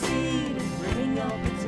seed and bring up